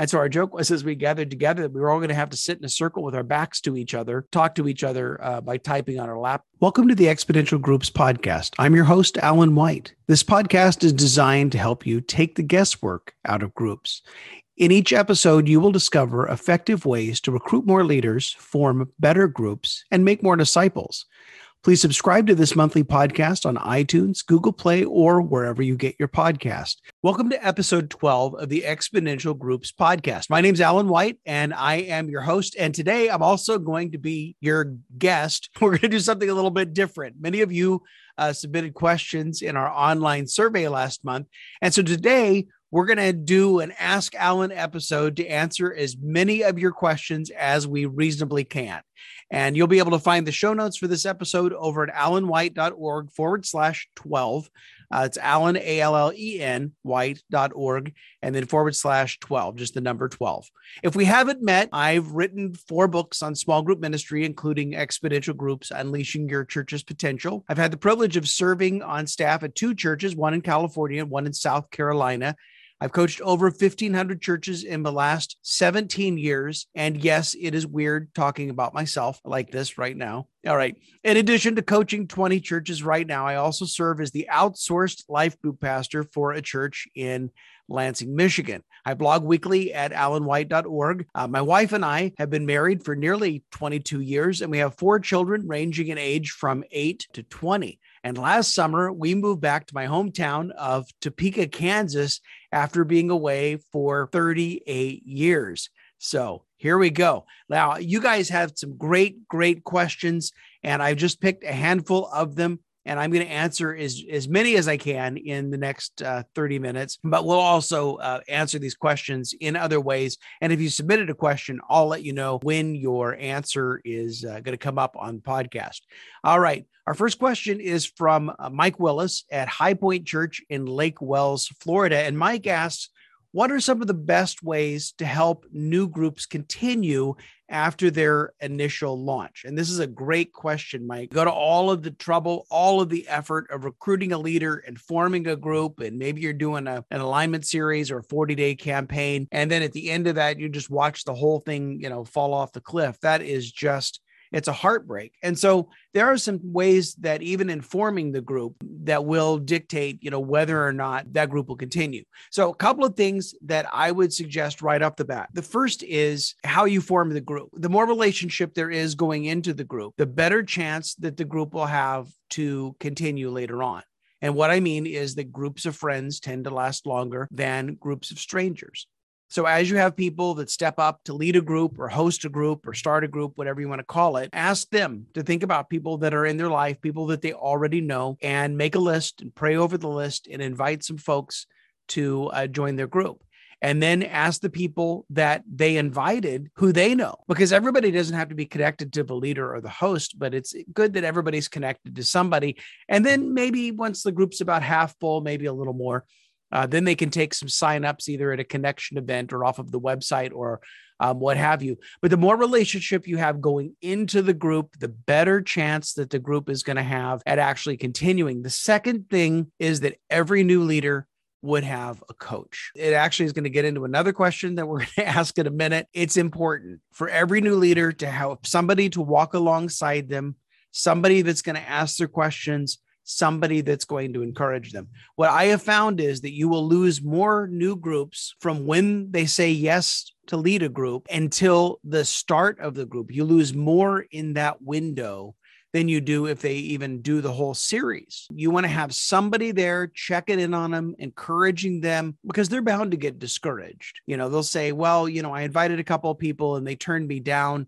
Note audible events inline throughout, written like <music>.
And so our joke was as we gathered together, we were all going to have to sit in a circle with our backs to each other, talk to each other uh, by typing on our lap. Welcome to the Exponential Groups podcast. I'm your host, Allen White. This podcast is designed to help you take the guesswork out of groups. In each episode, you will discover effective ways to recruit more leaders, form better groups, and make more disciples. Please subscribe to this monthly podcast on iTunes, Google Play, or wherever you get your podcast. Welcome to episode 12 of the Exponential Groups podcast. My name is Allen White, and I am your host. And today I'm also going to be your guest. <laughs> We're going to do something a little bit different. Many of you uh, submitted questions in our online survey last month. And so today we're going to do an Ask Allen episode to answer as many of your questions as we reasonably can. And you'll be able to find the show notes for this episode over at allenwhite.org forward slash 12. Uh, it's Allen, A L L E N, white.org, and then forward slash 12, just the number 12. If we haven't met, I've written four books on small group ministry, including Exponential Groups, Unleashing Your Church's Potential. I've had the privilege of serving on staff at two churches, one in California and one in South Carolina. I've coached over 1,500 churches in the last 17 years. And yes, it is weird talking about myself like this right now. All right. In addition to coaching 20 churches right now, I also serve as the outsourced life group pastor for a church in Lansing, Michigan. I blog weekly at allenwhite.org. Uh, my wife and I have been married for nearly 22 years, and we have four children ranging in age from 8 to 20. And last summer, we moved back to my hometown of Topeka, Kansas, after being away for 38 years. So here we go. Now, you guys have some great, great questions, and I've just picked a handful of them and I'm going to answer as, as many as I can in the next uh, 30 minutes. But we'll also uh, answer these questions in other ways. And if you submitted a question, I'll let you know when your answer is uh, going to come up on podcast. All right. Our first question is from uh, Mike Willis at High Point Church in Lake Wales, Florida. And Mike asks, what are some of the best ways to help new groups continue after their initial launch? And this is a great question, Mike. Go to all of the trouble, all of the effort of recruiting a leader and forming a group. And maybe you're doing a, an alignment series or a 40 day campaign. And then at the end of that, you just watch the whole thing, you know, fall off the cliff. That is just it's a heartbreak. And so there are some ways that even informing the group that will dictate, you know, whether or not that group will continue. So a couple of things that I would suggest right off the bat. The first is how you form the group. The more relationship there is going into the group, the better chance that the group will have to continue later on. And what I mean is that groups of friends tend to last longer than groups of strangers. So, as you have people that step up to lead a group or host a group or start a group, whatever you want to call it, ask them to think about people that are in their life, people that they already know, and make a list and pray over the list and invite some folks to uh, join their group. And then ask the people that they invited who they know, because everybody doesn't have to be connected to the leader or the host, but it's good that everybody's connected to somebody. And then maybe once the group's about half full, maybe a little more, uh, then they can take some signups either at a connection event or off of the website or um, what have you. But the more relationship you have going into the group, the better chance that the group is going to have at actually continuing. The second thing is that every new leader would have a coach. It actually is going to get into another question that we're going <laughs> to ask in a minute. It's important for every new leader to have somebody to walk alongside them, somebody that's going to ask their questions, somebody that's going to encourage them. What I have found is that you will lose more new groups from when they say yes to lead a group until the start of the group. You lose more in that window than you do if they even do the whole series. You want to have somebody there checking in on them, encouraging them because they're bound to get discouraged. You know, they'll say, Well, you know, I invited a couple of people and they turned me down.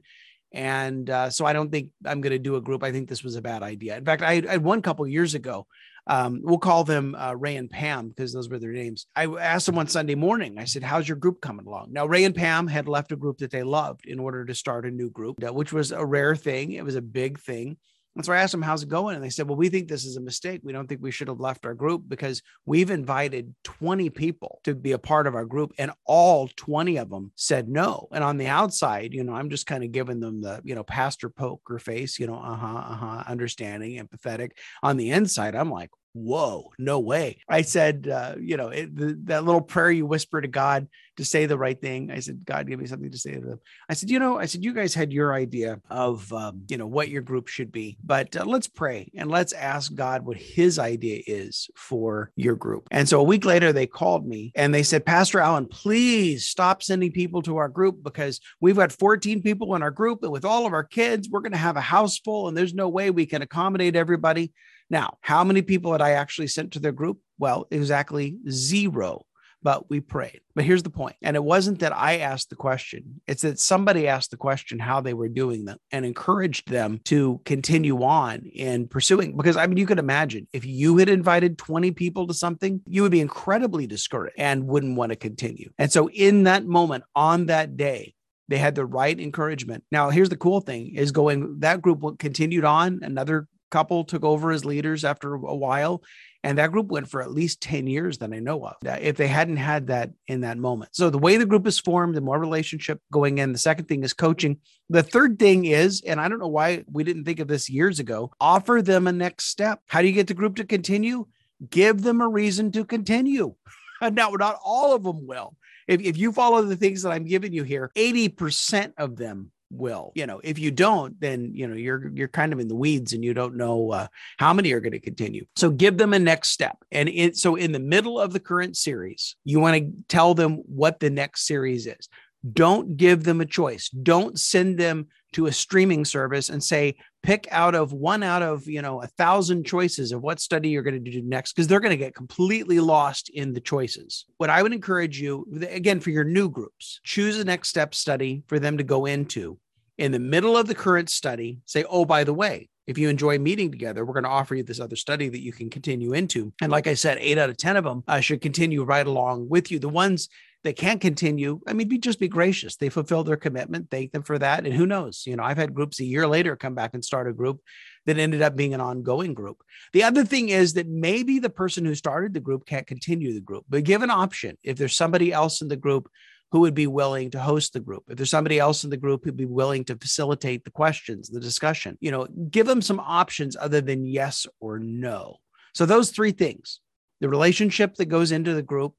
And uh, so I don't think I'm going to do a group. I think this was a bad idea. In fact, I, I had one couple years ago. Um, we'll call them uh, Ray and Pam because those were their names. I asked them one Sunday morning. I said, "How's your group coming along?" Now, Ray and Pam had left a group that they loved in order to start a new group, which was a rare thing. It was a big thing. And so I asked them, how's it going? And they said, well, we think this is a mistake. We don't think we should have left our group because we've invited 20 people to be a part of our group and all 20 of them said no. And on the outside, you know, I'm just kind of giving them the, you know, pastor poker face, you know, uh huh, uh huh, understanding, empathetic. On the inside, I'm like, whoa, no way. I said, uh, you know, it, the, that little prayer you whisper to God to say the right thing. I said, God, give me something to say to them. I said, you know, I said, you guys had your idea of, um, you know, what your group should be, but uh, let's pray and let's ask God what his idea is for your group. And so a week later, they called me and they said, Pastor Allen, please stop sending people to our group because we've got 14 people in our group. And with all of our kids, we're going to have a house full and there's no way we can accommodate everybody. Now, how many people had I actually sent to their group? Well, exactly zero but we prayed. But here's the point. And it wasn't that I asked the question, it's that somebody asked the question how they were doing them and encouraged them to continue on in pursuing. Because I mean, you could imagine if you had invited 20 people to something, you would be incredibly discouraged and wouldn't want to continue. And so, in that moment, on that day, they had the right encouragement. Now, here's the cool thing is going that group continued on. Another couple took over as leaders after a while and that group went for at least 10 years that I know of, if they hadn't had that in that moment. So the way the group is formed, the more relationship going in. The second thing is coaching. The third thing is, and I don't know why we didn't think of this years ago, offer them a next step. How do you get the group to continue? Give them a reason to continue. <laughs> now, not all of them will. If, if you follow the things that I'm giving you here, 80% of them will. You know if you don't then you know you're you're kind of in the weeds and you don't know uh, how many are going to continue. So give them a next step. And it, so in the middle of the current series you want to tell them what the next series is. Don't give them a choice. Don't send them to a streaming service and say pick out of one out of you know a thousand choices of what study you're going to do next because they're going to get completely lost in the choices what i would encourage you again for your new groups choose a next step study for them to go into in the middle of the current study say, oh, by the way, if you enjoy meeting together, we're going to offer you this other study that you can continue into. And like I said, eight out of 10 of them uh, should continue right along with you. The ones that can't continue, I mean, be just be gracious. They fulfill their commitment, thank them for that. And who knows, you know, I've had groups a year later come back and start a group that ended up being an ongoing group. The other thing is that maybe the person who started the group can't continue the group, but give an option. If there's somebody else in the group who would be willing to host the group. If there's somebody else in the group who'd be willing to facilitate the questions, the discussion, you know, give them some options other than yes or no. So those three things, the relationship that goes into the group,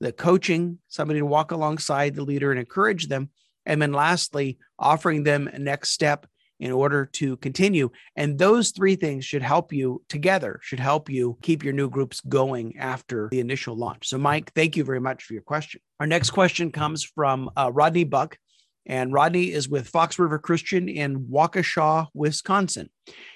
the coaching, somebody to walk alongside the leader and encourage them, and then lastly, offering them a next step in order to continue. And those three things should help you together, should help you keep your new groups going after the initial launch. So, Mike, thank you very much for your question. Our next question comes from uh, Rodney Buck. And Rodney is with Fox River Christian in Waukesha, Wisconsin.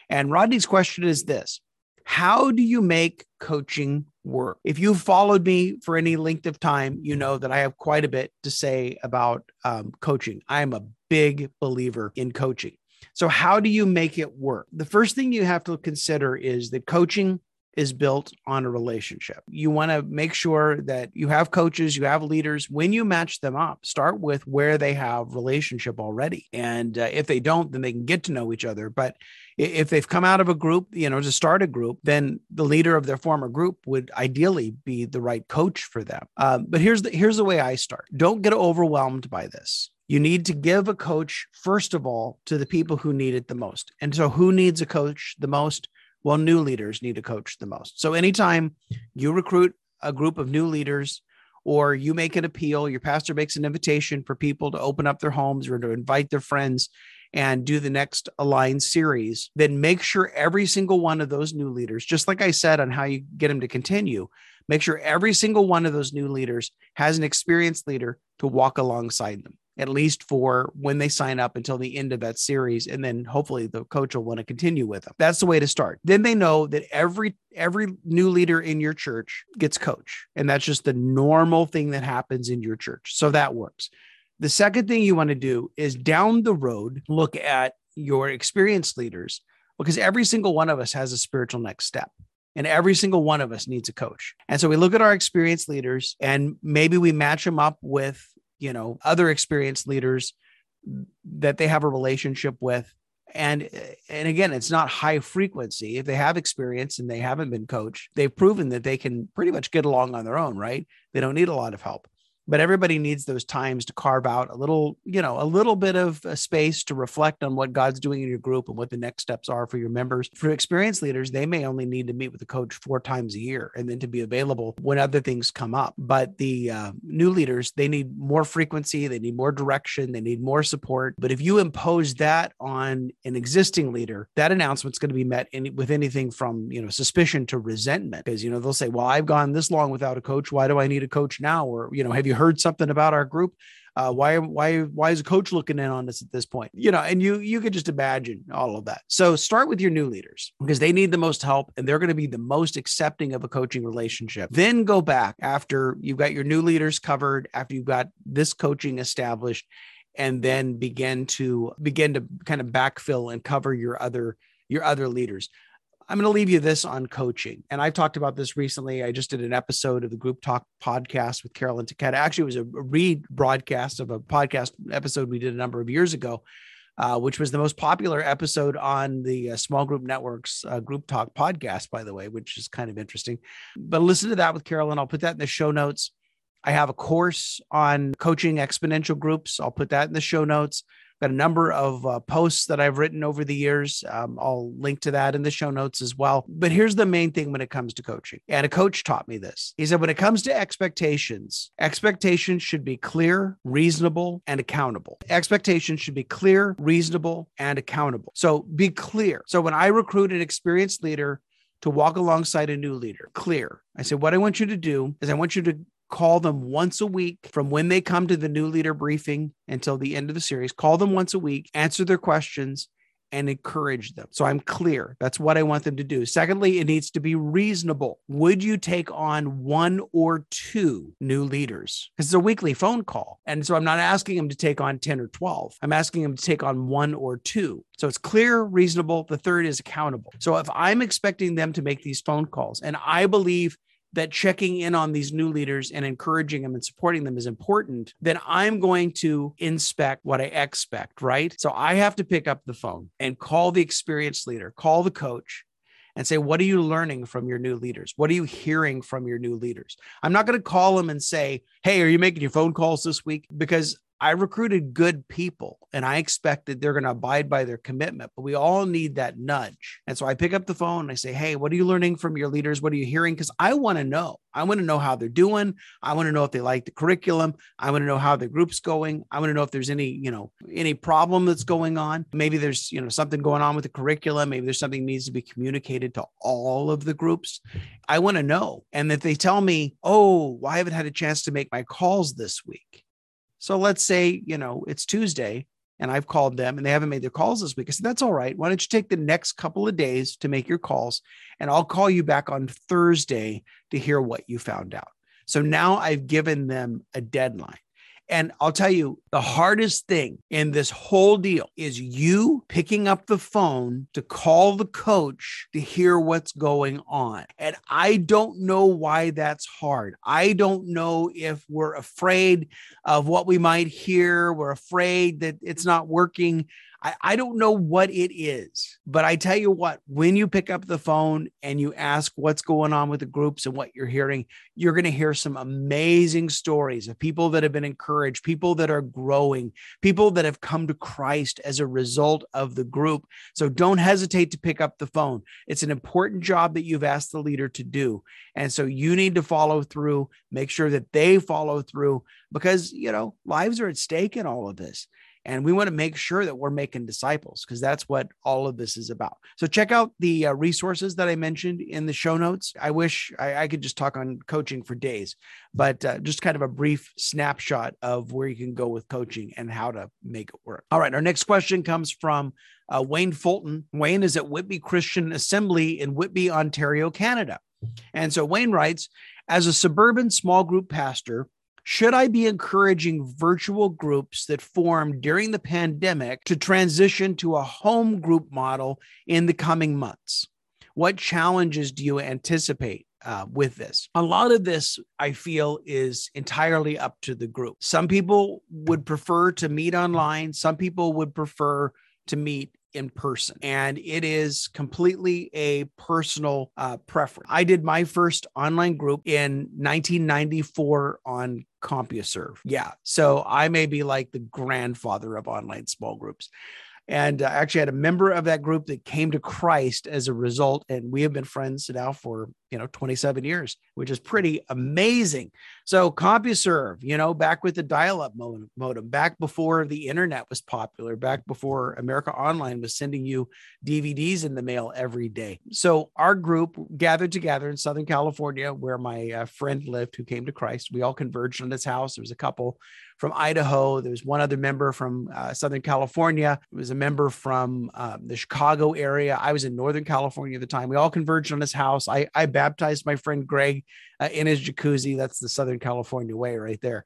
And Rodney's question is this How do you make coaching work? If you've followed me for any length of time, you know that I have quite a bit to say about um, coaching. I am a big believer in coaching. So, how do you make it work? The first thing you have to consider is that coaching is built on a relationship. You want to make sure that you have coaches, you have leaders. When you match them up, start with where they have relationship already. And uh, if they don't, then they can get to know each other. But if they've come out of a group, you know, to start a group, then the leader of their former group would ideally be the right coach for them. Um, but here's the here's the way I start. Don't get overwhelmed by this. You need to give a coach, first of all, to the people who need it the most. And so, who needs a coach the most? Well, new leaders need a coach the most. So, anytime you recruit a group of new leaders, or you make an appeal, your pastor makes an invitation for people to open up their homes or to invite their friends and do the next Align series, then make sure every single one of those new leaders, just like I said on how you get them to continue, make sure every single one of those new leaders has an experienced leader to walk alongside them at least for when they sign up until the end of that series and then hopefully the coach will want to continue with them. That's the way to start. Then they know that every every new leader in your church gets coach and that's just the normal thing that happens in your church. So that works. The second thing you want to do is down the road look at your experienced leaders because every single one of us has a spiritual next step and every single one of us needs a coach. And so we look at our experienced leaders and maybe we match them up with you know other experienced leaders that they have a relationship with. And and again it's not high frequency. If they have experience and they haven't been coached they've proven that they can pretty much get along on their own right? They don't need a lot of help but everybody needs those times to carve out a little, you know, a little bit of a space to reflect on what God's doing in your group and what the next steps are for your members. For experienced leaders, they may only need to meet with a coach four times a year and then to be available when other things come up. But the uh, new leaders, they need more frequency, they need more direction, they need more support. But if you impose that on an existing leader, that announcement's going to be met in, with anything from, you know, suspicion to resentment because, you know, they'll say, well, I've gone this long without a coach. Why do I need a coach now? Or, you know, have you heard something about our group? Uh, why why why is a coach looking in on us at this point? You know, and you you could just imagine all of that. So start with your new leaders because they need the most help and they're going to be the most accepting of a coaching relationship. Then go back after you've got your new leaders covered, after you've got this coaching established, and then begin to begin to kind of backfill and cover your other your other leaders. I'm going to leave you this on coaching. And I've talked about this recently. I just did an episode of the Group Talk podcast with Carolyn Taketa. Actually, it was a rebroadcast of a podcast episode we did a number of years ago, uh, which was the most popular episode on the uh, Small Group Network's uh, Group Talk podcast, by the way, which is kind of interesting. But listen to that with Carolyn. I'll put that in the show notes. I have a course on coaching exponential groups. I'll put that in the show notes got a number of uh, posts that I've written over the years. Um, I'll link to that in the show notes as well. But here's the main thing when it comes to coaching. And a coach taught me this. He said, when it comes to expectations, expectations should be clear, reasonable, and accountable. Expectations should be clear, reasonable, and accountable. So be clear. So when I recruit an experienced leader, to walk alongside a new leader. Clear. I said, what I want you to do is I want you to call them once a week from when they come to the new leader briefing until the end of the series. Call them once a week, answer their questions, and encourage them. So I'm clear. That's what I want them to do. Secondly, it needs to be reasonable. Would you take on one or two new leaders? Because it's a weekly phone call. And so I'm not asking them to take on 10 or 12. I'm asking them to take on one or two. So it's clear, reasonable. The third is accountable. So if I'm expecting them to make these phone calls, and I believe that checking in on these new leaders and encouraging them and supporting them is important, then I'm going to inspect what I expect, right? So I have to pick up the phone and call the experienced leader, call the coach, and say, What are you learning from your new leaders? What are you hearing from your new leaders? I'm not going to call them and say, Hey, are you making your phone calls this week? Because I recruited good people and I expect that they're going to abide by their commitment, but we all need that nudge. And so I pick up the phone and I say, Hey, what are you learning from your leaders? What are you hearing? Because I want to know. I want to know how they're doing. I want to know if they like the curriculum. I want to know how the group's going. I want to know if there's any, you know, any problem that's going on. Maybe there's, you know, something going on with the curriculum. Maybe there's something needs to be communicated to all of the groups. I want to know. And if they tell me, oh, well, I haven't had a chance to make my calls this week so let's say, you know, it's Tuesday and I've called them and they haven't made their calls this week. I said, that's all right. Why don't you take the next couple of days to make your calls and I'll call you back on Thursday to hear what you found out. So now I've given them a deadline. And I'll tell you, the hardest thing in this whole deal is you picking up the phone to call the coach to hear what's going on. And I don't know why that's hard. I don't know if we're afraid of what we might hear, we're afraid that it's not working. I, I don't know what it is, but I tell you what, when you pick up the phone and you ask what's going on with the groups and what you're hearing, you're going to hear some amazing stories of people that have been encouraged, people that are growing, people that have come to Christ as a result of the group. So don't hesitate to pick up the phone. It's an important job that you've asked the leader to do. And so you need to follow through, make sure that they follow through because, you know, lives are at stake in all of this. And we want to make sure that we're making disciples because that's what all of this is about. So check out the uh, resources that I mentioned in the show notes. I wish I, I could just talk on coaching for days, but uh, just kind of a brief snapshot of where you can go with coaching and how to make it work. All right. Our next question comes from uh, Wayne Fulton. Wayne is at Whitby Christian Assembly in Whitby, Ontario, Canada. And so Wayne writes, as a suburban small group pastor, should I be encouraging virtual groups that formed during the pandemic to transition to a home group model in the coming months? What challenges do you anticipate uh, with this. A lot of this, I feel, is entirely up to the group. Some people would prefer to meet online, some people would prefer to meet in person. And it is completely a personal uh, preference. I did my first online group in 1994 on CompuServe. Yeah. So I may be like the grandfather of online small groups and uh, actually had a member of that group that came to Christ as a result. And we have been friends now for you know 27 years, which is pretty amazing. So CompuServe, you know, back with the dial-up modem, back before the internet was popular, back before America Online was sending you DVDs in the mail every day. So our group gathered together in Southern California, where my uh, friend lived, who came to Christ. We all converged on his house. There was a couple from Idaho. There was one other member from uh, Southern California. There was a member from um, the Chicago area. I was in Northern California at the time. We all converged on his house. I, I baptized my friend Greg uh, in his jacuzzi. That's the Southern California way right there.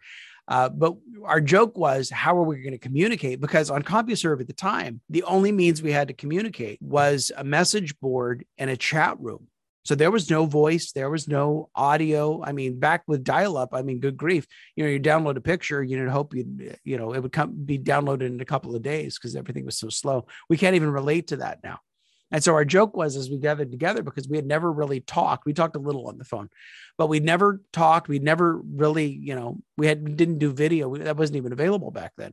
Uh, but our joke was, how are we going to communicate? Because on CompuServe at the time, the only means we had to communicate was a message board and a chat room. So there was no voice, there was no audio. I mean, back with dial-up, I mean, good grief. You know, you download a picture, you know, hope you, you know, it would come be downloaded in a couple of days because everything was so slow. We can't even relate to that now. And so our joke was as we gathered together because we had never really talked. We talked a little on the phone, but we never talked. We never really, you know, we had didn't do video. That wasn't even available back then.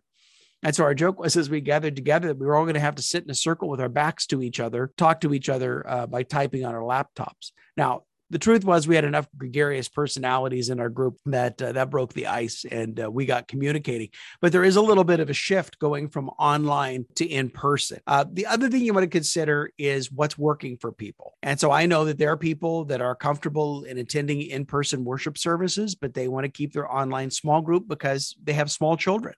And so our joke was as we gathered together that we were all going to have to sit in a circle with our backs to each other, talk to each other uh, by typing on our laptops. Now, the truth was we had enough gregarious personalities in our group that uh, that broke the ice and uh, we got communicating. But there is a little bit of a shift going from online to in person. Uh, the other thing you want to consider is what's working for people. And so i know that there are people that are comfortable in attending in-person worship services but they want to keep their online small group because they have small children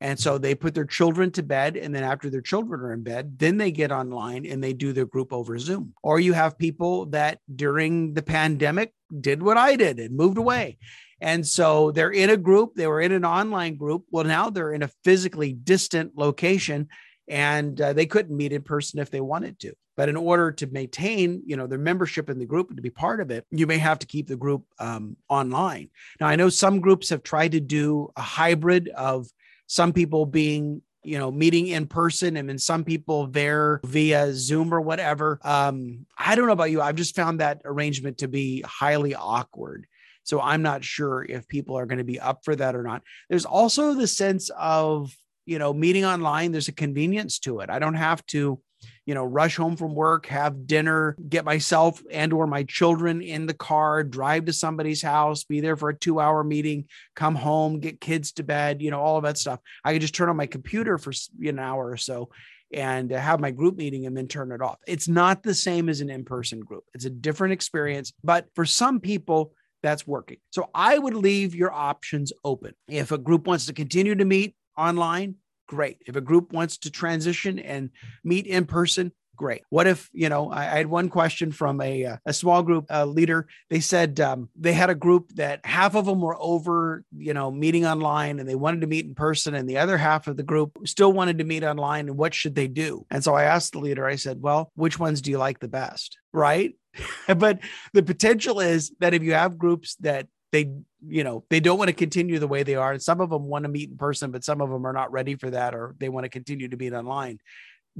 and so they put their children to bed. And then after their children are in bed, then they get online and they do their group over Zoom. Or you have people that during the pandemic did what I did and moved away. And so they're in a group, they were in an online group. Well, now they're in a physically distant location and uh, they couldn't meet in person if they wanted to but in order to maintain you know their membership in the group and to be part of it you may have to keep the group um, online now i know some groups have tried to do a hybrid of some people being you know meeting in person and then some people there via zoom or whatever. Um i don't know about you. I've just found that arrangement to be highly awkward. So i'm not sure if people are going to be up for that or not. There's also the sense of you know meeting online there's a convenience to it. I don't have to you know rush home from work have dinner get myself and or my children in the car drive to somebody's house be there for a two hour meeting come home get kids to bed you know all of that stuff. I could just turn on my computer for an hour or so and have my group meeting and then turn it off. It's not the same as an in-person group. It's a different experience but for some people that's working. So i would leave your options open. If a group wants to continue to meet online great. If a group wants to transition and meet in person, great. What if, you know, I, I had one question from a, uh, a small group uh, leader. They said um, they had a group that half of them were over, you know, meeting online and they wanted to meet in person, and the other half of the group still wanted to meet online. And what should they do? And so I asked the leader, I said, well, which ones do you like the best? Right. <laughs> but the potential is that if you have groups that they you know they don't want to continue the way they are and some of them want to meet in person but some of them are not ready for that or they want to continue to meet online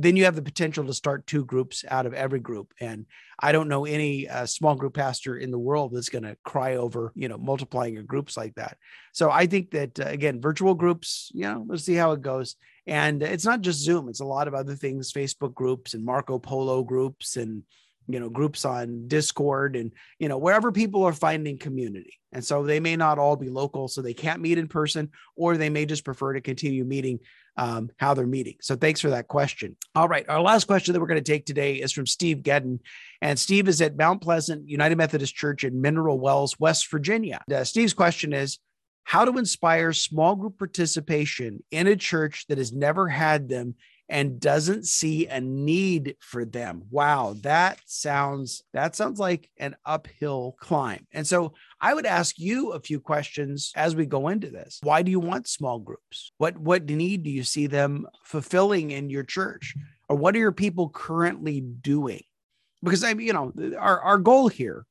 then you have the potential to start two groups out of every group and i don't know any uh, small group pastor in the world that's going to cry over you know multiplying your groups like that. So i think that uh, again virtual groups you know let's see how it goes and it's not just zoom it's a lot of other things facebook groups and marco polo groups and you know groups on discord and you know wherever people are finding community. And so they may not all be local so they can't meet in person or they may just prefer to continue meeting um, how they're meeting. So thanks for that question. All right our last question that we're going to take today is from steve gedden and steve is at mount pleasant united methodist church in mineral wells west virginia. Uh, steve's question is how to inspire small group participation in a church that has never had them and doesn't see a need for them. Wow, that sounds that sounds like an uphill climb. And so I would ask you a few questions as we go into this. Why do you want small groups? What what need do you see them fulfilling in your church? Or what are your people currently doing? Because I you know, our, our goal here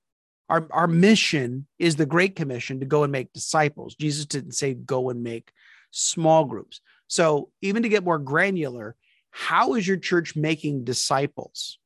our, our mission is the Great Commission to go and make disciples. Jesus didn't say go and make small groups. So, even to get more granular, how is your church making disciples?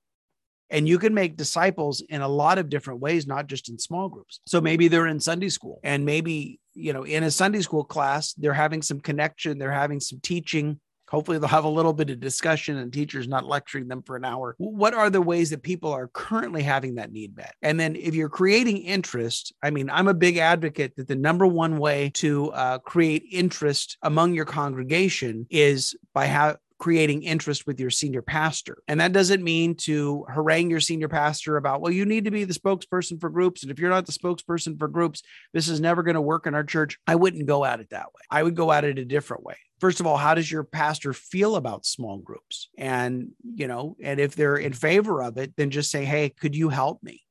And you can make disciples in a lot of different ways, not just in small groups. So maybe they're in Sunday school and maybe you know, in a Sunday school class, they're having some connection, they're having some teaching. Hopefully, they'll have a little bit of discussion and teachers not lecturing them for an hour. What are the ways that people are currently having that need met? And then, if you're creating interest, I mean, I'm a big advocate that the number one way to uh, create interest among your congregation is by how creating interest with your senior pastor. And that doesn't mean to harangue your senior pastor about, well, you need to be the spokesperson for groups. And if you're not the spokesperson for groups, this is never going to work in our church. I wouldn't go at it that way. I would go at it a different way. First of all, how does your pastor feel about small groups? And, you know, and if they're in favor of it, then just say, hey, could you help me?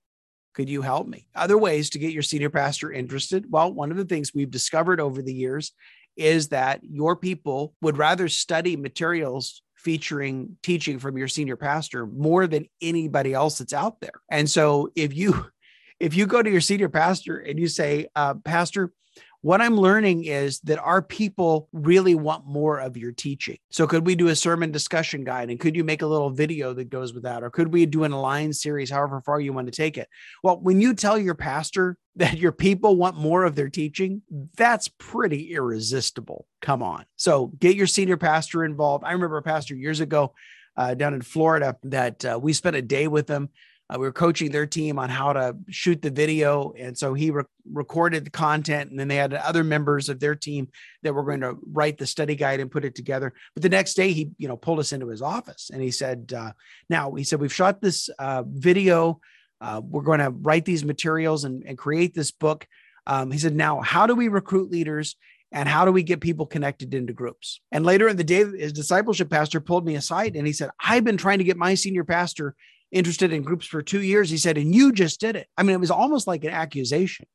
Could you help me? Other ways to get your senior pastor interested? Well, one of the things we've discovered over the years is that your people would rather study materials featuring teaching from your senior pastor more than anybody else that's out there. And so if you if you go to your senior pastor and you say, uh, Pastor, what I'm learning is that our people really want more of your teaching. So, could we do a sermon discussion guide? And could you make a little video that goes with that? Or could we do an aligned series, however far you want to take it? Well, when you tell your pastor <laughs> that your people want more of their teaching, that's pretty irresistible. Come on. So, get your senior pastor involved. I remember a pastor years ago uh, down in Florida that uh, we spent a day with them uh, we were coaching their team on how to shoot the video. And so he re- recorded the content. And then they had other members of their team that were going to write the study guide and put it together. But the next day, he, you know, pulled us into his office and he said, uh, now he said, we've shot this uh, video. Uh, we're going to write these materials and, and create this book. Um, he said, now, how do we recruit leaders and how do we get people connected into groups? And later in the day, his discipleship pastor pulled me aside and he said, I've been trying to get my senior pastor interested in groups for two years. He said, and you just did it. I mean, it was almost like an accusation.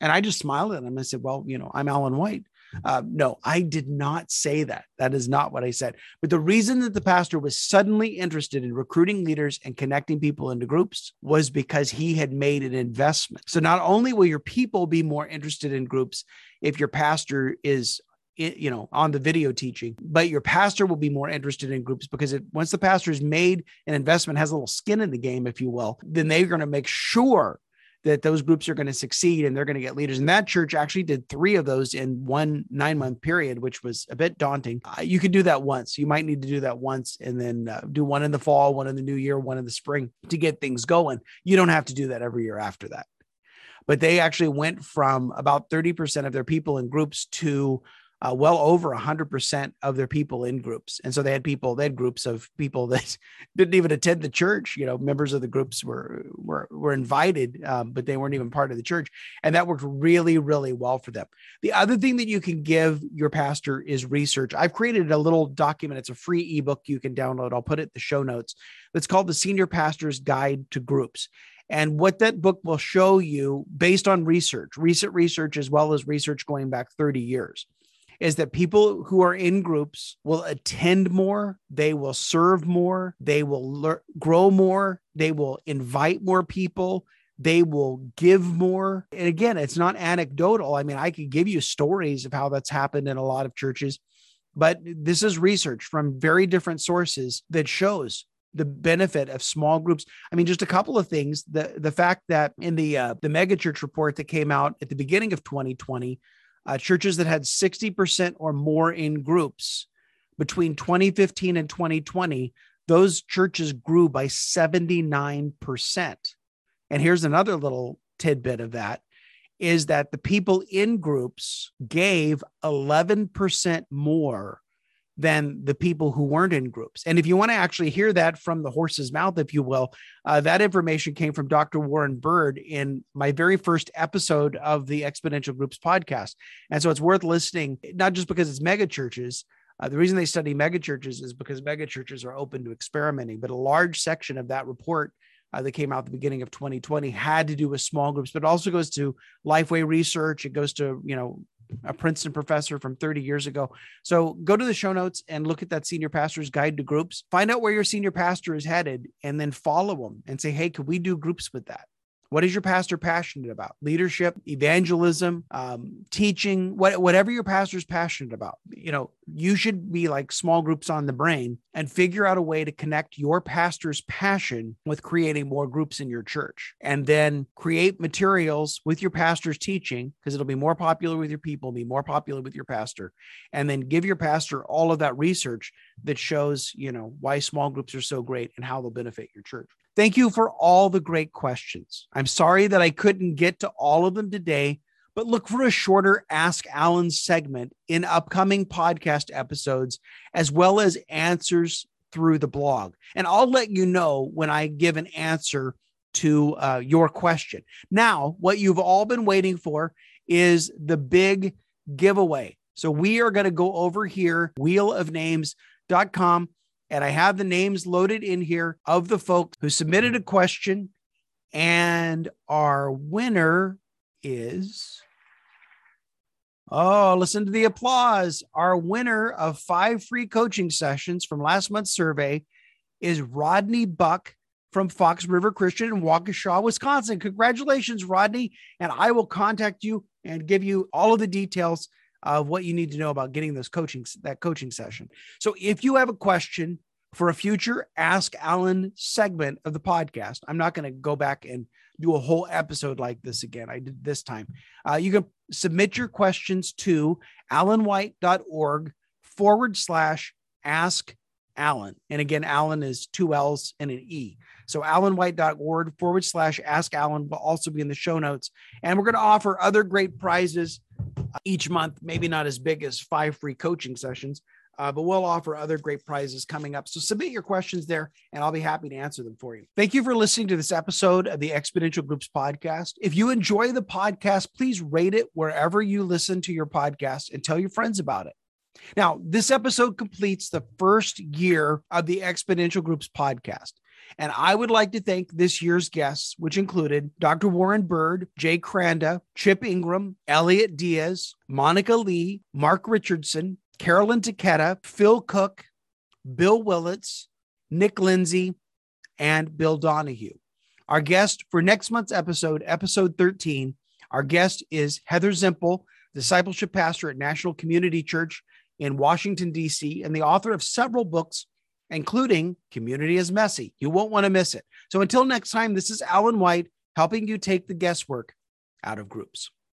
And I just smiled at him. I said, well, you know, I'm Allen White. Uh, no, I did not say that. That is not what I said. But the reason that the pastor was suddenly interested in recruiting leaders and connecting people into groups was because he had made an investment. So not only will your people be more interested in groups if your pastor is you know on the video teaching but your pastor will be more interested in groups because it, once the pastor has made an investment has a little skin in the game if you will then they're going to make sure that those groups are going to succeed and they're going to get leaders. And that church actually did three of those in one nine month period which was a bit daunting. Uh, you could do that once. You might need to do that once and then uh, do one in the fall one in the new year one in the spring to get things going. You don't have to do that every year after that. But they actually went from about 30% of their people in groups to uh, well over 100% of their people in groups. And so they had people, they had groups of people <laughs> that didn't even attend the church. You know, members of the groups were were, were invited, um, but they weren't even part of the church. And that worked really, really well for them. The other thing that you can give your pastor is research. I've created a little document. It's a free ebook you can download. I'll put it in the show notes. It's called the Senior Pastor's Guide to Groups. And what that book will show you based on research, recent research, as well as research going back 30 years, is that people who are in groups will attend more, they will serve more, they will learn, grow more, they will invite more people, they will give more. And again, it's not anecdotal. I mean, I could give you stories of how that's happened in a lot of churches, but this is research from very different sources that shows the benefit of small groups. I mean, just a couple of things. The the fact that in the uh, the megachurch report that came out at the beginning of 2020, uh, churches that had 60% or more in groups between 2015 and 2020, those churches grew by 79%. And here's another little tidbit of that is that the people in groups gave 11% more than the people who weren't in groups. And if you want to actually hear that from the horse's mouth, if you will, uh, that information came from Dr. Warren Bird in my very first episode of the Exponential Groups podcast. And so it's worth listening, not just because it's mega churches. Uh, the reason they study mega churches is because mega churches are open to experimenting, but a large section of that report uh, that came out at the beginning of 2020 had to do with small groups, but it also goes to Lifeway research. It goes to, you know, a Princeton professor from 30 years ago. So go to the show notes and look at that senior pastor's guide to groups. Find out where your senior pastor is headed and then follow them and say, hey, could we do groups with that? What is your pastor passionate about? Leadership, evangelism, um, teaching, what, whatever your pastor's passionate about. You know, you should be like small groups on the brain and figure out a way to connect your pastor's passion with creating more groups in your church. And then create materials with your pastor's teaching because it'll be more popular with your people, be more popular with your pastor. And then give your pastor all of that research that shows, you know, why small groups are so great and how they'll benefit your church. Thank you for all the great questions. I'm sorry that I couldn't get to all of them today, but look for a shorter Ask Allen segment in upcoming podcast episodes, as well as answers through the blog. And I'll let you know when I give an answer to uh, your question. Now, what you've all been waiting for is the big giveaway. So we are going to go over here, wheelofnames.com and I have the names loaded in here of the folks who submitted a question. And our winner is. Oh, listen to the applause. Our winner of five free coaching sessions from last month's survey is Rodney Buck from Fox River Christian in Waukesha, Wisconsin. Congratulations, Rodney. And I will contact you and give you all of the details of what you need to know about getting those coaching that coaching session. So if you have a question for a future Ask Allen segment of the podcast, I'm not going to go back and do a whole episode like this again. I did this time. Uh, you can submit your questions to allenwhite.org forward slash ask Allen. And again, Allen is two L's and an E. So allenwhite.org forward slash ask Allen will also be in the show notes. And we're going to offer other great prizes each month, maybe not as big as five free coaching sessions, uh, but we'll offer other great prizes coming up. So submit your questions there and I'll be happy to answer them for you. Thank you for listening to this episode of the Exponential Groups podcast. If you enjoy the podcast, please rate it wherever you listen to your podcast and tell your friends about it. Now, this episode completes the first year of the Exponential Groups podcast. And I would like to thank this year's guests, which included Dr. Warren Bird, Jay Kranda, Chip Ingram, Elliot Diaz, Monica Lee, Mark Richardson, Carolyn Taketa, Phil Cook, Bill Willits, Nick Lindsay, and Bill Donahue. Our guest for next month's episode, episode 13, our guest is Heather Zempel, discipleship pastor at National Community Church in Washington, D.C., and the author of several books including Community is Messy. You won't want to miss it. So until next time, this is Allen White helping you take the guesswork out of groups.